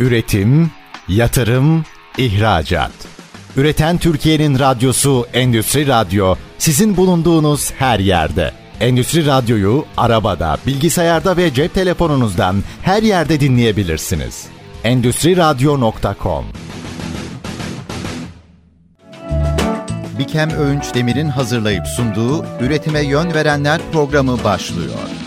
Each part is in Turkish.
Üretim, yatırım, ihracat. Üreten Türkiye'nin radyosu Endüstri Radyo sizin bulunduğunuz her yerde. Endüstri Radyo'yu arabada, bilgisayarda ve cep telefonunuzdan her yerde dinleyebilirsiniz. Endüstri Radyo.com Bikem Öğünç Demir'in hazırlayıp sunduğu Üretime Yön Verenler programı başlıyor.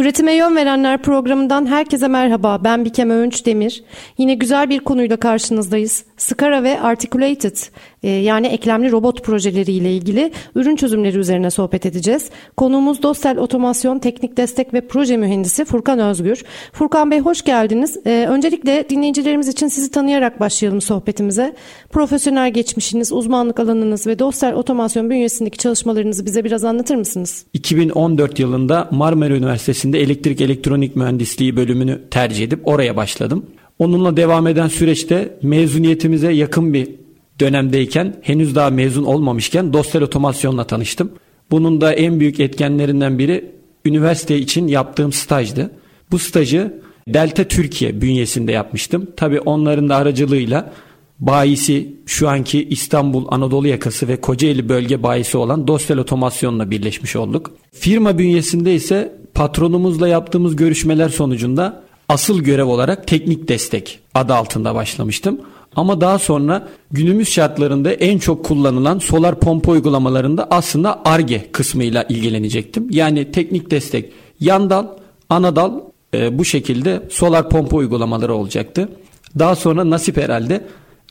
Üretime Yön Verenler programından herkese merhaba. Ben Bikem Öğünç Demir. Yine güzel bir konuyla karşınızdayız. Skara ve Articulated e, yani eklemli robot projeleriyle ilgili ürün çözümleri üzerine sohbet edeceğiz. Konuğumuz Dostel Otomasyon Teknik Destek ve Proje Mühendisi Furkan Özgür. Furkan Bey hoş geldiniz. E, öncelikle dinleyicilerimiz için sizi tanıyarak başlayalım sohbetimize. Profesyonel geçmişiniz, uzmanlık alanınız ve Dostel Otomasyon bünyesindeki çalışmalarınızı bize biraz anlatır mısınız? 2014 yılında Marmara Üniversitesi'nde elektrik elektronik mühendisliği bölümünü tercih edip oraya başladım. Onunla devam eden süreçte mezuniyetimize yakın bir dönemdeyken henüz daha mezun olmamışken Dostel Otomasyon'la tanıştım. Bunun da en büyük etkenlerinden biri üniversite için yaptığım stajdı. Bu stajı Delta Türkiye bünyesinde yapmıştım. Tabi onların da aracılığıyla bayisi şu anki İstanbul Anadolu yakası ve Kocaeli bölge bayisi olan Dostel Otomasyon'la birleşmiş olduk. Firma bünyesinde ise patronumuzla yaptığımız görüşmeler sonucunda asıl görev olarak teknik destek adı altında başlamıştım. Ama daha sonra günümüz şartlarında en çok kullanılan solar pompa uygulamalarında aslında ARGE kısmıyla ilgilenecektim. Yani teknik destek yan dal, ana dal e, bu şekilde solar pompa uygulamaları olacaktı. Daha sonra nasip herhalde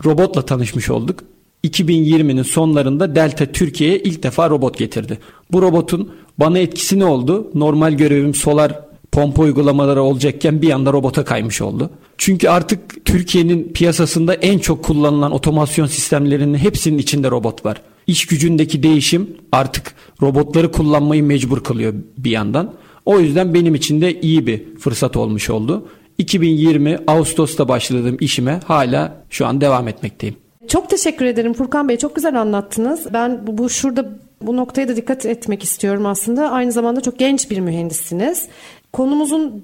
robotla tanışmış olduk. 2020'nin sonlarında Delta Türkiye'ye ilk defa robot getirdi. Bu robotun bana etkisi ne oldu? Normal görevim solar pompa uygulamaları olacakken bir anda robota kaymış oldu. Çünkü artık Türkiye'nin piyasasında en çok kullanılan otomasyon sistemlerinin hepsinin içinde robot var. İş gücündeki değişim artık robotları kullanmayı mecbur kılıyor bir yandan. O yüzden benim için de iyi bir fırsat olmuş oldu. 2020 Ağustos'ta başladığım işime hala şu an devam etmekteyim. Çok teşekkür ederim Furkan Bey. Çok güzel anlattınız. Ben bu, bu şurada bu noktaya da dikkat etmek istiyorum aslında. Aynı zamanda çok genç bir mühendissiniz. Konumuzun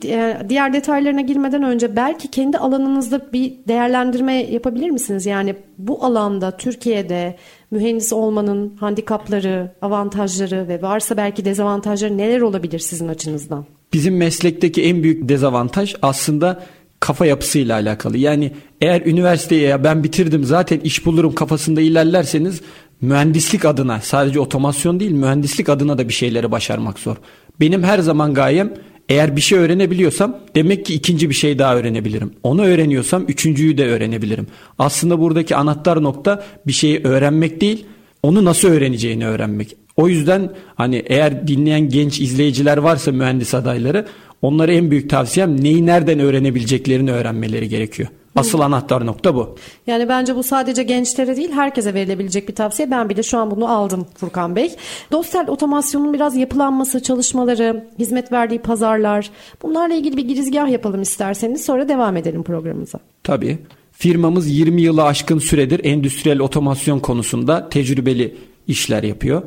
diğer detaylarına girmeden önce belki kendi alanınızda bir değerlendirme yapabilir misiniz? Yani bu alanda Türkiye'de mühendis olmanın handikapları, avantajları ve varsa belki dezavantajları neler olabilir sizin açınızdan? Bizim meslekteki en büyük dezavantaj aslında kafa yapısıyla alakalı. Yani eğer üniversiteye ya ben bitirdim zaten iş bulurum kafasında ilerlerseniz mühendislik adına sadece otomasyon değil mühendislik adına da bir şeyleri başarmak zor. Benim her zaman gayem eğer bir şey öğrenebiliyorsam demek ki ikinci bir şey daha öğrenebilirim. Onu öğreniyorsam üçüncüyü de öğrenebilirim. Aslında buradaki anahtar nokta bir şeyi öğrenmek değil, onu nasıl öğreneceğini öğrenmek. O yüzden hani eğer dinleyen genç izleyiciler varsa mühendis adayları onlara en büyük tavsiyem neyi nereden öğrenebileceklerini öğrenmeleri gerekiyor. Asıl anahtar nokta bu. Yani bence bu sadece gençlere değil herkese verilebilecek bir tavsiye. Ben bile şu an bunu aldım Furkan Bey. Dostel otomasyonun biraz yapılanması, çalışmaları, hizmet verdiği pazarlar bunlarla ilgili bir girizgah yapalım isterseniz sonra devam edelim programımıza. Tabii. Firmamız 20 yılı aşkın süredir endüstriyel otomasyon konusunda tecrübeli işler yapıyor.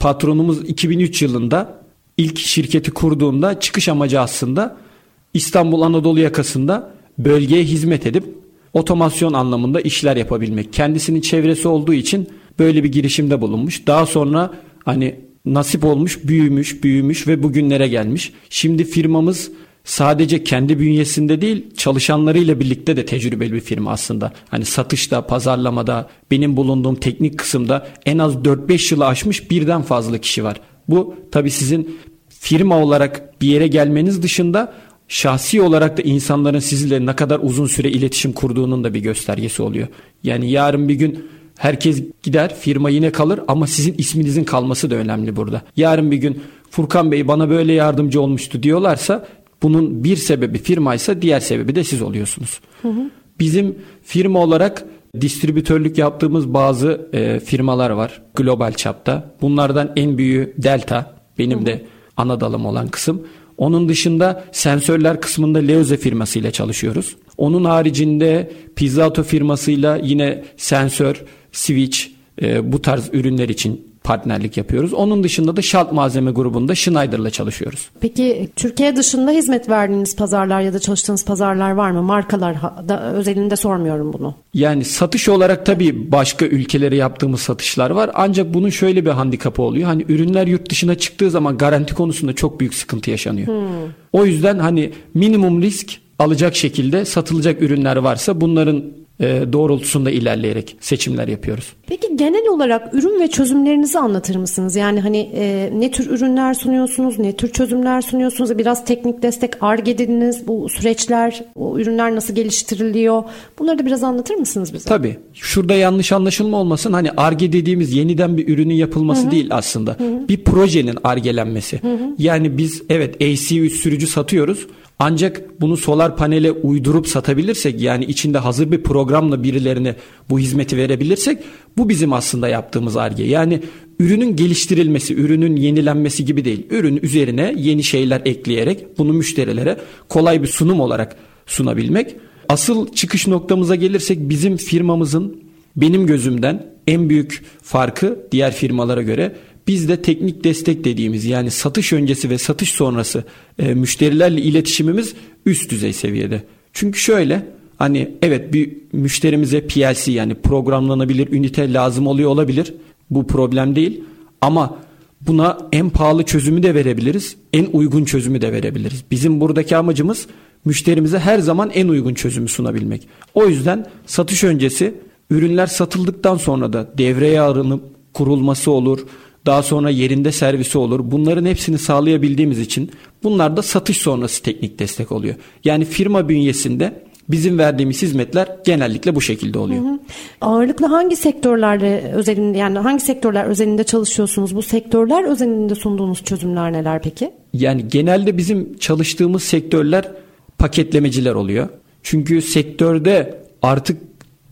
Patronumuz 2003 yılında ilk şirketi kurduğunda çıkış amacı aslında İstanbul Anadolu yakasında bölgeye hizmet edip otomasyon anlamında işler yapabilmek. Kendisinin çevresi olduğu için böyle bir girişimde bulunmuş. Daha sonra hani nasip olmuş, büyümüş, büyümüş ve bugünlere gelmiş. Şimdi firmamız sadece kendi bünyesinde değil çalışanlarıyla birlikte de tecrübeli bir firma aslında. Hani satışta, pazarlamada, benim bulunduğum teknik kısımda en az 4-5 yılı aşmış birden fazla kişi var. Bu tabi sizin firma olarak bir yere gelmeniz dışında şahsi olarak da insanların sizinle ne kadar uzun süre iletişim kurduğunun da bir göstergesi oluyor. Yani yarın bir gün herkes gider firma yine kalır ama sizin isminizin kalması da önemli burada. Yarın bir gün Furkan Bey bana böyle yardımcı olmuştu diyorlarsa bunun bir sebebi firmaysa diğer sebebi de siz oluyorsunuz. Hı hı. Bizim firma olarak distribütörlük yaptığımız bazı e, firmalar var global çapta. Bunlardan en büyüğü Delta benim hı hı. de ana dalım olan kısım. Onun dışında sensörler kısmında Leoze firmasıyla çalışıyoruz. Onun haricinde Pizzato firmasıyla yine sensör, switch e, bu tarz ürünler için partnerlik yapıyoruz. Onun dışında da Schalt malzeme grubunda Schneider'la çalışıyoruz. Peki Türkiye dışında hizmet verdiğiniz pazarlar ya da çalıştığınız pazarlar var mı? Markalar da özelinde sormuyorum bunu. Yani satış olarak tabii başka ülkelere yaptığımız satışlar var. Ancak bunun şöyle bir handikapı oluyor. Hani ürünler yurt dışına çıktığı zaman garanti konusunda çok büyük sıkıntı yaşanıyor. Hmm. O yüzden hani minimum risk alacak şekilde satılacak ürünler varsa bunların doğrultusunda ilerleyerek seçimler yapıyoruz. Peki genel olarak ürün ve çözümlerinizi anlatır mısınız? Yani hani e, ne tür ürünler sunuyorsunuz, ne tür çözümler sunuyorsunuz? Biraz teknik destek, ARGE dediniz, bu süreçler, o ürünler nasıl geliştiriliyor? Bunları da biraz anlatır mısınız bize? Tabii. Şurada yanlış anlaşılma olmasın. Hani ARGE dediğimiz yeniden bir ürünün yapılması Hı-hı. değil aslında. Hı-hı. Bir projenin ARGE'lenmesi. Hı-hı. Yani biz evet AC3 sürücü satıyoruz ancak bunu solar panele uydurup satabilirsek yani içinde hazır bir programla birilerine bu hizmeti verebilirsek bu bizim aslında yaptığımız arge. Yani ürünün geliştirilmesi, ürünün yenilenmesi gibi değil. Ürün üzerine yeni şeyler ekleyerek bunu müşterilere kolay bir sunum olarak sunabilmek. Asıl çıkış noktamıza gelirsek bizim firmamızın benim gözümden en büyük farkı diğer firmalara göre biz de teknik destek dediğimiz yani satış öncesi ve satış sonrası e, müşterilerle iletişimimiz üst düzey seviyede. Çünkü şöyle hani evet bir müşterimize PLC yani programlanabilir ünite lazım oluyor olabilir. Bu problem değil ama buna en pahalı çözümü de verebiliriz. En uygun çözümü de verebiliriz. Bizim buradaki amacımız müşterimize her zaman en uygun çözümü sunabilmek. O yüzden satış öncesi ürünler satıldıktan sonra da devreye alınıp kurulması olur daha sonra yerinde servisi olur. Bunların hepsini sağlayabildiğimiz için bunlar da satış sonrası teknik destek oluyor. Yani firma bünyesinde bizim verdiğimiz hizmetler genellikle bu şekilde oluyor. Hı hı. Ağırlıklı hangi sektörlerde özelinde yani hangi sektörler özelinde çalışıyorsunuz? Bu sektörler özelinde sunduğunuz çözümler neler peki? Yani genelde bizim çalıştığımız sektörler paketlemeciler oluyor. Çünkü sektörde artık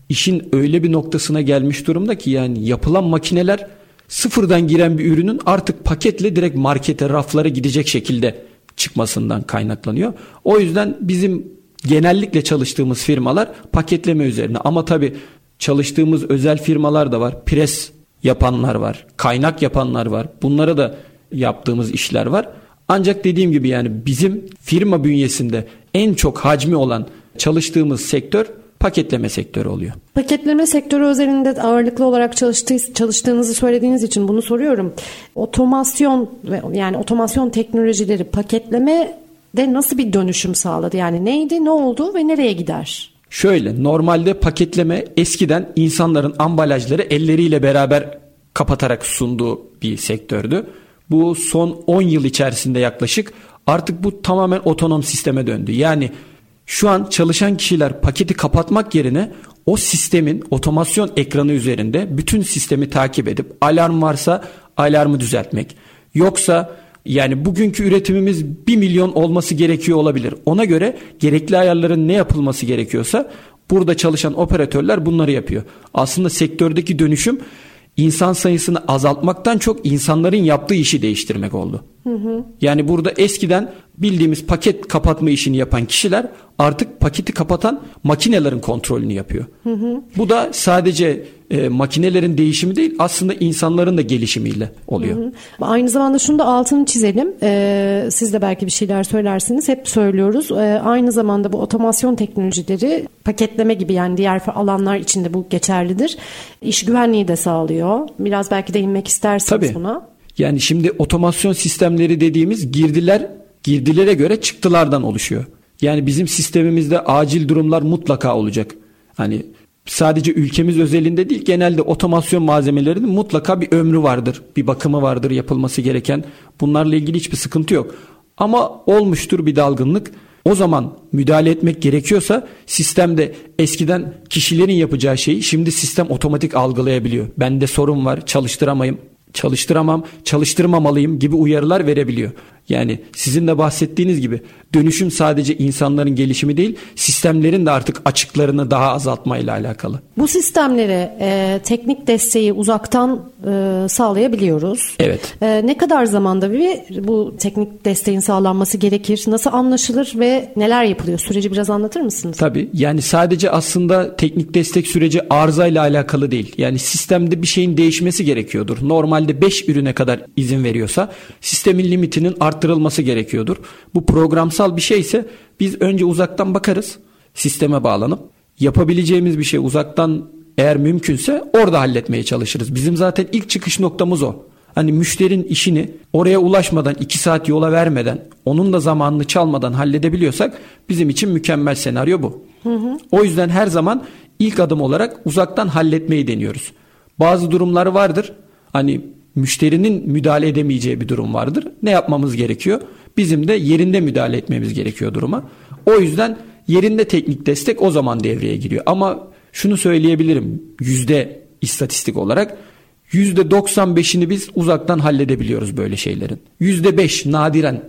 işin öyle bir noktasına gelmiş durumda ki yani yapılan makineler sıfırdan giren bir ürünün artık paketle direkt markete, raflara gidecek şekilde çıkmasından kaynaklanıyor. O yüzden bizim genellikle çalıştığımız firmalar paketleme üzerine ama tabi çalıştığımız özel firmalar da var. Pres yapanlar var, kaynak yapanlar var. Bunlara da yaptığımız işler var. Ancak dediğim gibi yani bizim firma bünyesinde en çok hacmi olan çalıştığımız sektör paketleme sektörü oluyor. Paketleme sektörü özelinde ağırlıklı olarak çalıştığı, çalıştığınızı söylediğiniz için bunu soruyorum. Otomasyon yani otomasyon teknolojileri paketleme de nasıl bir dönüşüm sağladı? Yani neydi, ne oldu ve nereye gider? Şöyle normalde paketleme eskiden insanların ambalajları elleriyle beraber kapatarak sunduğu bir sektördü. Bu son 10 yıl içerisinde yaklaşık artık bu tamamen otonom sisteme döndü. Yani şu an çalışan kişiler paketi kapatmak yerine o sistemin otomasyon ekranı üzerinde bütün sistemi takip edip alarm varsa alarmı düzeltmek. Yoksa yani bugünkü üretimimiz 1 milyon olması gerekiyor olabilir. Ona göre gerekli ayarların ne yapılması gerekiyorsa burada çalışan operatörler bunları yapıyor. Aslında sektördeki dönüşüm insan sayısını azaltmaktan çok insanların yaptığı işi değiştirmek oldu. Hı hı. Yani burada eskiden bildiğimiz paket kapatma işini yapan kişiler artık paketi kapatan makinelerin kontrolünü yapıyor. Hı hı. Bu da sadece e, makinelerin değişimi değil aslında insanların da gelişimiyle oluyor. Hı hı. Aynı zamanda şunu da altını çizelim. Ee, siz de belki bir şeyler söylersiniz. Hep söylüyoruz. Ee, aynı zamanda bu otomasyon teknolojileri paketleme gibi yani diğer alanlar içinde bu geçerlidir. İş güvenliği de sağlıyor. Biraz belki değinmek istersiniz Tabii. buna. Yani şimdi otomasyon sistemleri dediğimiz girdiler girdilere göre çıktılardan oluşuyor. Yani bizim sistemimizde acil durumlar mutlaka olacak. Hani sadece ülkemiz özelinde değil genelde otomasyon malzemelerinin mutlaka bir ömrü vardır. Bir bakımı vardır yapılması gereken. Bunlarla ilgili hiçbir sıkıntı yok. Ama olmuştur bir dalgınlık. O zaman müdahale etmek gerekiyorsa sistemde eskiden kişilerin yapacağı şeyi şimdi sistem otomatik algılayabiliyor. Bende sorun var çalıştıramayım çalıştıramam, çalıştırmamalıyım gibi uyarılar verebiliyor. Yani sizin de bahsettiğiniz gibi dönüşüm sadece insanların gelişimi değil, sistemlerin de artık açıklarını daha azaltmayla alakalı. Bu sistemlere e, teknik desteği uzaktan e, sağlayabiliyoruz. Evet. E, ne kadar zamanda bir bu teknik desteğin sağlanması gerekir? Nasıl anlaşılır ve neler yapılıyor? Süreci biraz anlatır mısınız? Tabii. Yani sadece aslında teknik destek süreci arızayla alakalı değil. Yani sistemde bir şeyin değişmesi gerekiyordur. Normalde 5 ürüne kadar izin veriyorsa sistemin limitinin arttırılması gerekiyordur. Bu programsal bir şeyse biz önce uzaktan bakarız. Sisteme bağlanıp yapabileceğimiz bir şey uzaktan eğer mümkünse orada halletmeye çalışırız. Bizim zaten ilk çıkış noktamız o. Hani müşterinin işini oraya ulaşmadan 2 saat yola vermeden onun da zamanını çalmadan halledebiliyorsak bizim için mükemmel senaryo bu. Hı hı. O yüzden her zaman ilk adım olarak uzaktan halletmeyi deniyoruz. Bazı durumlar vardır. Hani müşterinin müdahale edemeyeceği bir durum vardır. Ne yapmamız gerekiyor? Bizim de yerinde müdahale etmemiz gerekiyor duruma. O yüzden yerinde teknik destek o zaman devreye giriyor. Ama şunu söyleyebilirim yüzde istatistik olarak yüzde 95'ini biz uzaktan halledebiliyoruz böyle şeylerin. Yüzde beş nadiren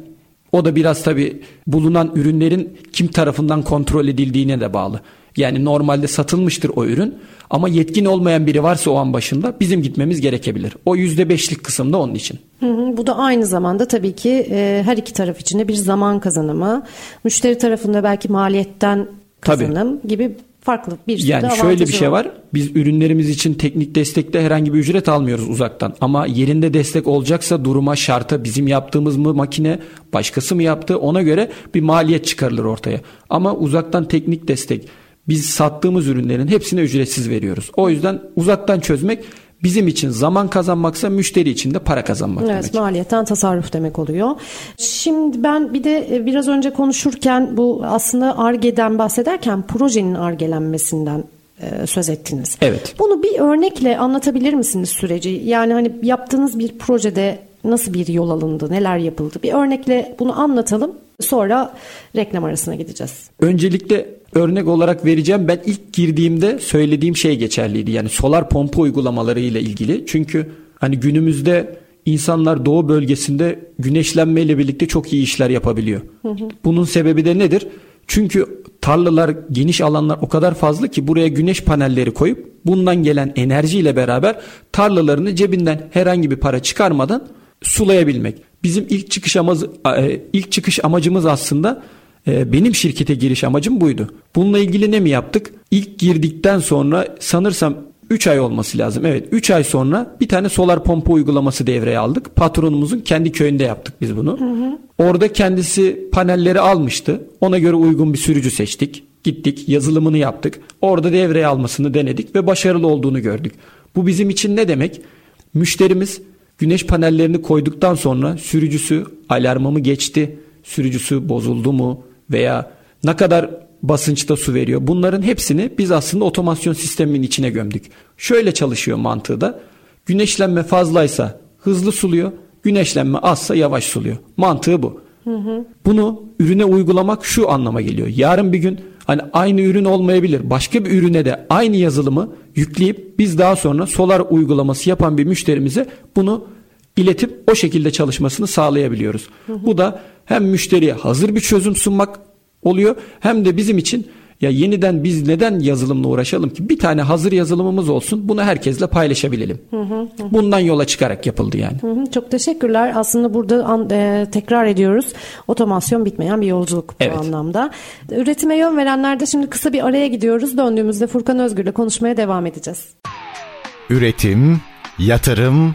o da biraz tabi bulunan ürünlerin kim tarafından kontrol edildiğine de bağlı. Yani normalde satılmıştır o ürün ama yetkin olmayan biri varsa o an başında bizim gitmemiz gerekebilir. O yüzde beşlik kısımda onun için. Hı hı, bu da aynı zamanda tabii ki e, her iki taraf için de bir zaman kazanımı. Müşteri tarafında belki maliyetten kazanım tabii. gibi farklı bir sürü Yani şöyle bir şey var. Biz ürünlerimiz için teknik destekte herhangi bir ücret almıyoruz uzaktan. Ama yerinde destek olacaksa duruma, şarta bizim yaptığımız mı makine, başkası mı yaptı ona göre bir maliyet çıkarılır ortaya. Ama uzaktan teknik destek biz sattığımız ürünlerin hepsine ücretsiz veriyoruz. O yüzden uzaktan çözmek bizim için zaman kazanmaksa müşteri için de para kazanmak evet, demek. Evet maliyetten tasarruf demek oluyor. Şimdi ben bir de e, biraz önce konuşurken bu aslında ARGE'den bahsederken projenin ARGE'lenmesinden e, söz ettiniz. Evet. Bunu bir örnekle anlatabilir misiniz süreci? Yani hani yaptığınız bir projede nasıl bir yol alındı, neler yapıldı? Bir örnekle bunu anlatalım. Sonra reklam arasına gideceğiz. Öncelikle örnek olarak vereceğim. Ben ilk girdiğimde söylediğim şey geçerliydi. Yani solar pompa uygulamaları ile ilgili. Çünkü hani günümüzde insanlar doğu bölgesinde güneşlenme ile birlikte çok iyi işler yapabiliyor. Hı hı. Bunun sebebi de nedir? Çünkü tarlalar, geniş alanlar o kadar fazla ki buraya güneş panelleri koyup bundan gelen enerjiyle beraber tarlalarını cebinden herhangi bir para çıkarmadan sulayabilmek. Bizim ilk çıkış amacı e, ilk çıkış amacımız aslında benim şirkete giriş amacım buydu. Bununla ilgili ne mi yaptık? İlk girdikten sonra sanırsam 3 ay olması lazım. Evet 3 ay sonra bir tane solar pompa uygulaması devreye aldık. Patronumuzun kendi köyünde yaptık biz bunu. Hı hı. Orada kendisi panelleri almıştı. Ona göre uygun bir sürücü seçtik. Gittik yazılımını yaptık. Orada devreye almasını denedik ve başarılı olduğunu gördük. Bu bizim için ne demek? Müşterimiz güneş panellerini koyduktan sonra sürücüsü alarmı mı geçti? Sürücüsü bozuldu mu? Veya ne kadar basınçta su veriyor. Bunların hepsini biz aslında otomasyon sisteminin içine gömdük. Şöyle çalışıyor mantığı da. Güneşlenme fazlaysa hızlı suluyor. Güneşlenme azsa yavaş suluyor. Mantığı bu. Hı hı. Bunu ürüne uygulamak şu anlama geliyor. Yarın bir gün hani aynı ürün olmayabilir. Başka bir ürüne de aynı yazılımı yükleyip biz daha sonra solar uygulaması yapan bir müşterimize bunu iletip o şekilde çalışmasını sağlayabiliyoruz. Hı hı. Bu da hem müşteriye hazır bir çözüm sunmak oluyor. Hem de bizim için ya yeniden biz neden yazılımla uğraşalım ki? Bir tane hazır yazılımımız olsun. Bunu herkesle paylaşabilelim. Hı hı hı. Bundan yola çıkarak yapıldı yani. Hı hı, çok teşekkürler. Aslında burada an, e, tekrar ediyoruz. Otomasyon bitmeyen bir yolculuk bu evet. anlamda. Üretime yön verenlerde şimdi kısa bir araya gidiyoruz. Döndüğümüzde Furkan Özgür'le konuşmaya devam edeceğiz. Üretim, yatırım,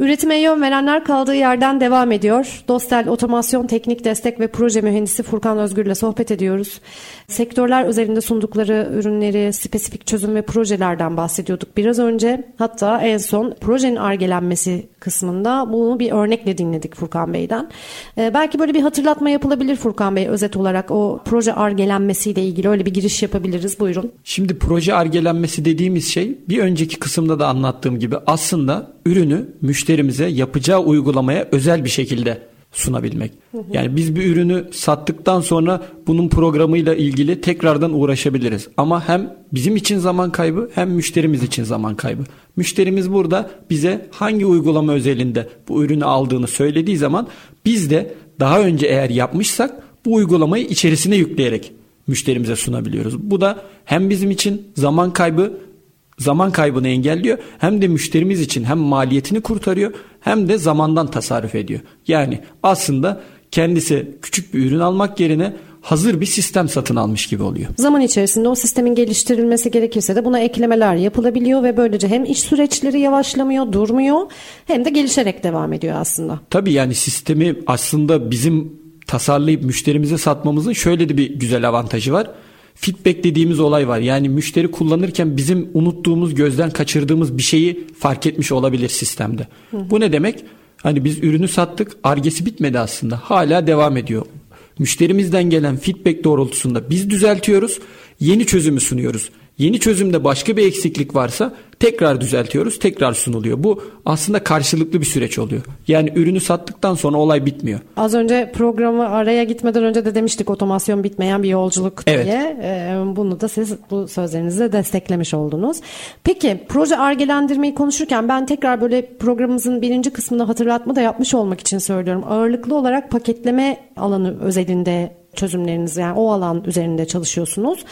Üretime yön verenler kaldığı yerden devam ediyor. Dostel Otomasyon Teknik Destek ve Proje Mühendisi Furkan Özgür ile sohbet ediyoruz. Sektörler üzerinde sundukları ürünleri, spesifik çözüm ve projelerden bahsediyorduk biraz önce. Hatta en son projenin argelenmesi kısmında bunu bir örnekle dinledik Furkan Bey'den. Ee, belki böyle bir hatırlatma yapılabilir Furkan Bey özet olarak o proje argelenmesiyle ilgili öyle bir giriş yapabiliriz. Buyurun. Şimdi proje argelenmesi dediğimiz şey bir önceki kısımda da anlattığım gibi aslında ürünü müşteri müşterimize yapacağı uygulamaya özel bir şekilde sunabilmek. Yani biz bir ürünü sattıktan sonra bunun programıyla ilgili tekrardan uğraşabiliriz. Ama hem bizim için zaman kaybı hem müşterimiz için zaman kaybı. Müşterimiz burada bize hangi uygulama özelinde bu ürünü aldığını söylediği zaman biz de daha önce eğer yapmışsak bu uygulamayı içerisine yükleyerek müşterimize sunabiliyoruz. Bu da hem bizim için zaman kaybı zaman kaybını engelliyor hem de müşterimiz için hem maliyetini kurtarıyor hem de zamandan tasarruf ediyor. Yani aslında kendisi küçük bir ürün almak yerine hazır bir sistem satın almış gibi oluyor. Zaman içerisinde o sistemin geliştirilmesi gerekirse de buna eklemeler yapılabiliyor ve böylece hem iş süreçleri yavaşlamıyor, durmuyor hem de gelişerek devam ediyor aslında. Tabii yani sistemi aslında bizim tasarlayıp müşterimize satmamızın şöyle de bir güzel avantajı var. Feedback dediğimiz olay var. Yani müşteri kullanırken bizim unuttuğumuz, gözden kaçırdığımız bir şeyi fark etmiş olabilir sistemde. Hı. Bu ne demek? Hani biz ürünü sattık, argesi bitmedi aslında. Hala devam ediyor. Müşterimizden gelen feedback doğrultusunda biz düzeltiyoruz, yeni çözümü sunuyoruz. Yeni çözümde başka bir eksiklik varsa tekrar düzeltiyoruz, tekrar sunuluyor. Bu aslında karşılıklı bir süreç oluyor. Yani ürünü sattıktan sonra olay bitmiyor. Az önce programı araya gitmeden önce de demiştik otomasyon bitmeyen bir yolculuk diye. Evet. Ee, bunu da siz bu sözlerinizle desteklemiş oldunuz. Peki proje argelendirmeyi konuşurken ben tekrar böyle programımızın birinci kısmını hatırlatma da yapmış olmak için söylüyorum. Ağırlıklı olarak paketleme alanı özelinde çözümleriniz yani o alan üzerinde çalışıyorsunuz.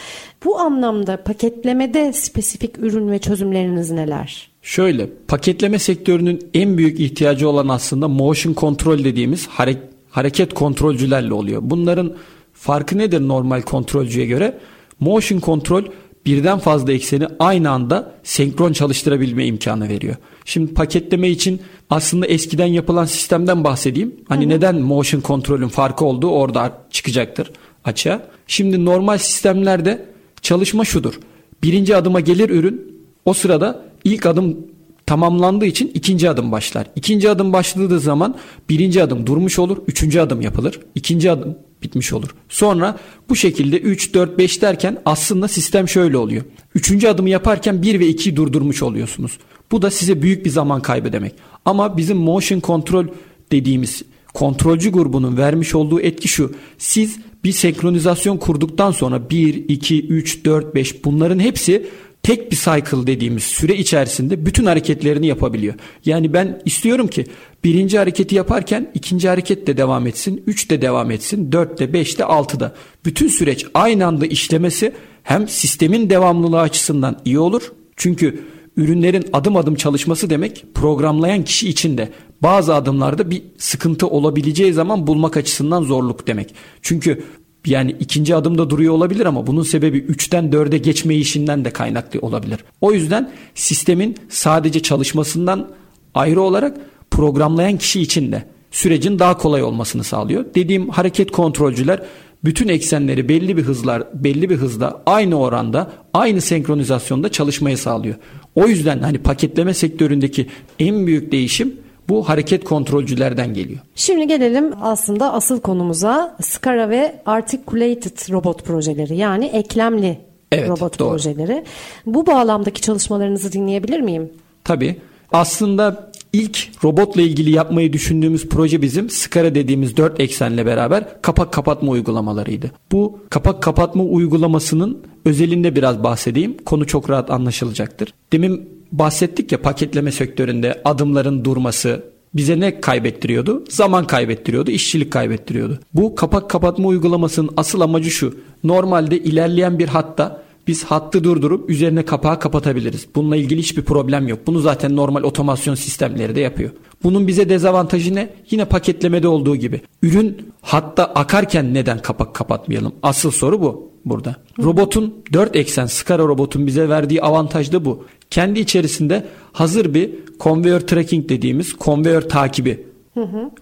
Bu anlamda paketlemede spesifik ürün ve çözümleriniz neler? Şöyle paketleme sektörünün en büyük ihtiyacı olan aslında motion control dediğimiz hare- hareket kontrolcülerle oluyor. Bunların farkı nedir normal kontrolcüye göre? Motion control birden fazla ekseni aynı anda senkron çalıştırabilme imkanı veriyor. Şimdi paketleme için aslında eskiden yapılan sistemden bahsedeyim. Hani Hı-hı. neden motion kontrolün farkı olduğu orada çıkacaktır açığa. Şimdi normal sistemlerde çalışma şudur. Birinci adıma gelir ürün. O sırada ilk adım tamamlandığı için ikinci adım başlar. İkinci adım başladığı zaman birinci adım durmuş olur. Üçüncü adım yapılır. İkinci adım bitmiş olur. Sonra bu şekilde 3, 4, 5 derken aslında sistem şöyle oluyor. Üçüncü adımı yaparken 1 ve 2'yi durdurmuş oluyorsunuz. Bu da size büyük bir zaman kaybı demek. Ama bizim motion control dediğimiz kontrolcü grubunun vermiş olduğu etki şu. Siz bir senkronizasyon kurduktan sonra 1, 2, 3, 4, 5 bunların hepsi tek bir cycle dediğimiz süre içerisinde bütün hareketlerini yapabiliyor. Yani ben istiyorum ki birinci hareketi yaparken ikinci hareket de devam etsin, üç de devam etsin, dört de, beş de, altı da. Bütün süreç aynı anda işlemesi hem sistemin devamlılığı açısından iyi olur. Çünkü ürünlerin adım adım çalışması demek programlayan kişi için de bazı adımlarda bir sıkıntı olabileceği zaman bulmak açısından zorluk demek. Çünkü yani ikinci adımda duruyor olabilir ama bunun sebebi 3'ten 4'e geçme işinden de kaynaklı olabilir. O yüzden sistemin sadece çalışmasından ayrı olarak programlayan kişi için de sürecin daha kolay olmasını sağlıyor. Dediğim hareket kontrolcüler bütün eksenleri belli bir hızlar belli bir hızda aynı oranda aynı senkronizasyonda çalışmayı sağlıyor. O yüzden hani paketleme sektöründeki en büyük değişim bu hareket kontrolcülerden geliyor. Şimdi gelelim aslında asıl konumuza SCARA ve Articulated robot projeleri yani eklemli evet, robot doğru. projeleri. Bu bağlamdaki çalışmalarınızı dinleyebilir miyim? Tabii. Aslında ilk robotla ilgili yapmayı düşündüğümüz proje bizim SCARA dediğimiz dört eksenle beraber kapak kapatma uygulamalarıydı. Bu kapak kapatma uygulamasının özelinde biraz bahsedeyim. Konu çok rahat anlaşılacaktır. Demin bahsettik ya paketleme sektöründe adımların durması bize ne kaybettiriyordu? Zaman kaybettiriyordu, işçilik kaybettiriyordu. Bu kapak kapatma uygulamasının asıl amacı şu. Normalde ilerleyen bir hatta biz hattı durdurup üzerine kapağı kapatabiliriz. Bununla ilgili hiçbir problem yok. Bunu zaten normal otomasyon sistemleri de yapıyor. Bunun bize dezavantajı ne? Yine paketlemede olduğu gibi. Ürün hatta akarken neden kapak kapatmayalım? Asıl soru bu burada. Robotun 4 eksen SCARA robotun bize verdiği avantaj da bu. Kendi içerisinde hazır bir conveyor tracking dediğimiz conveyor takibi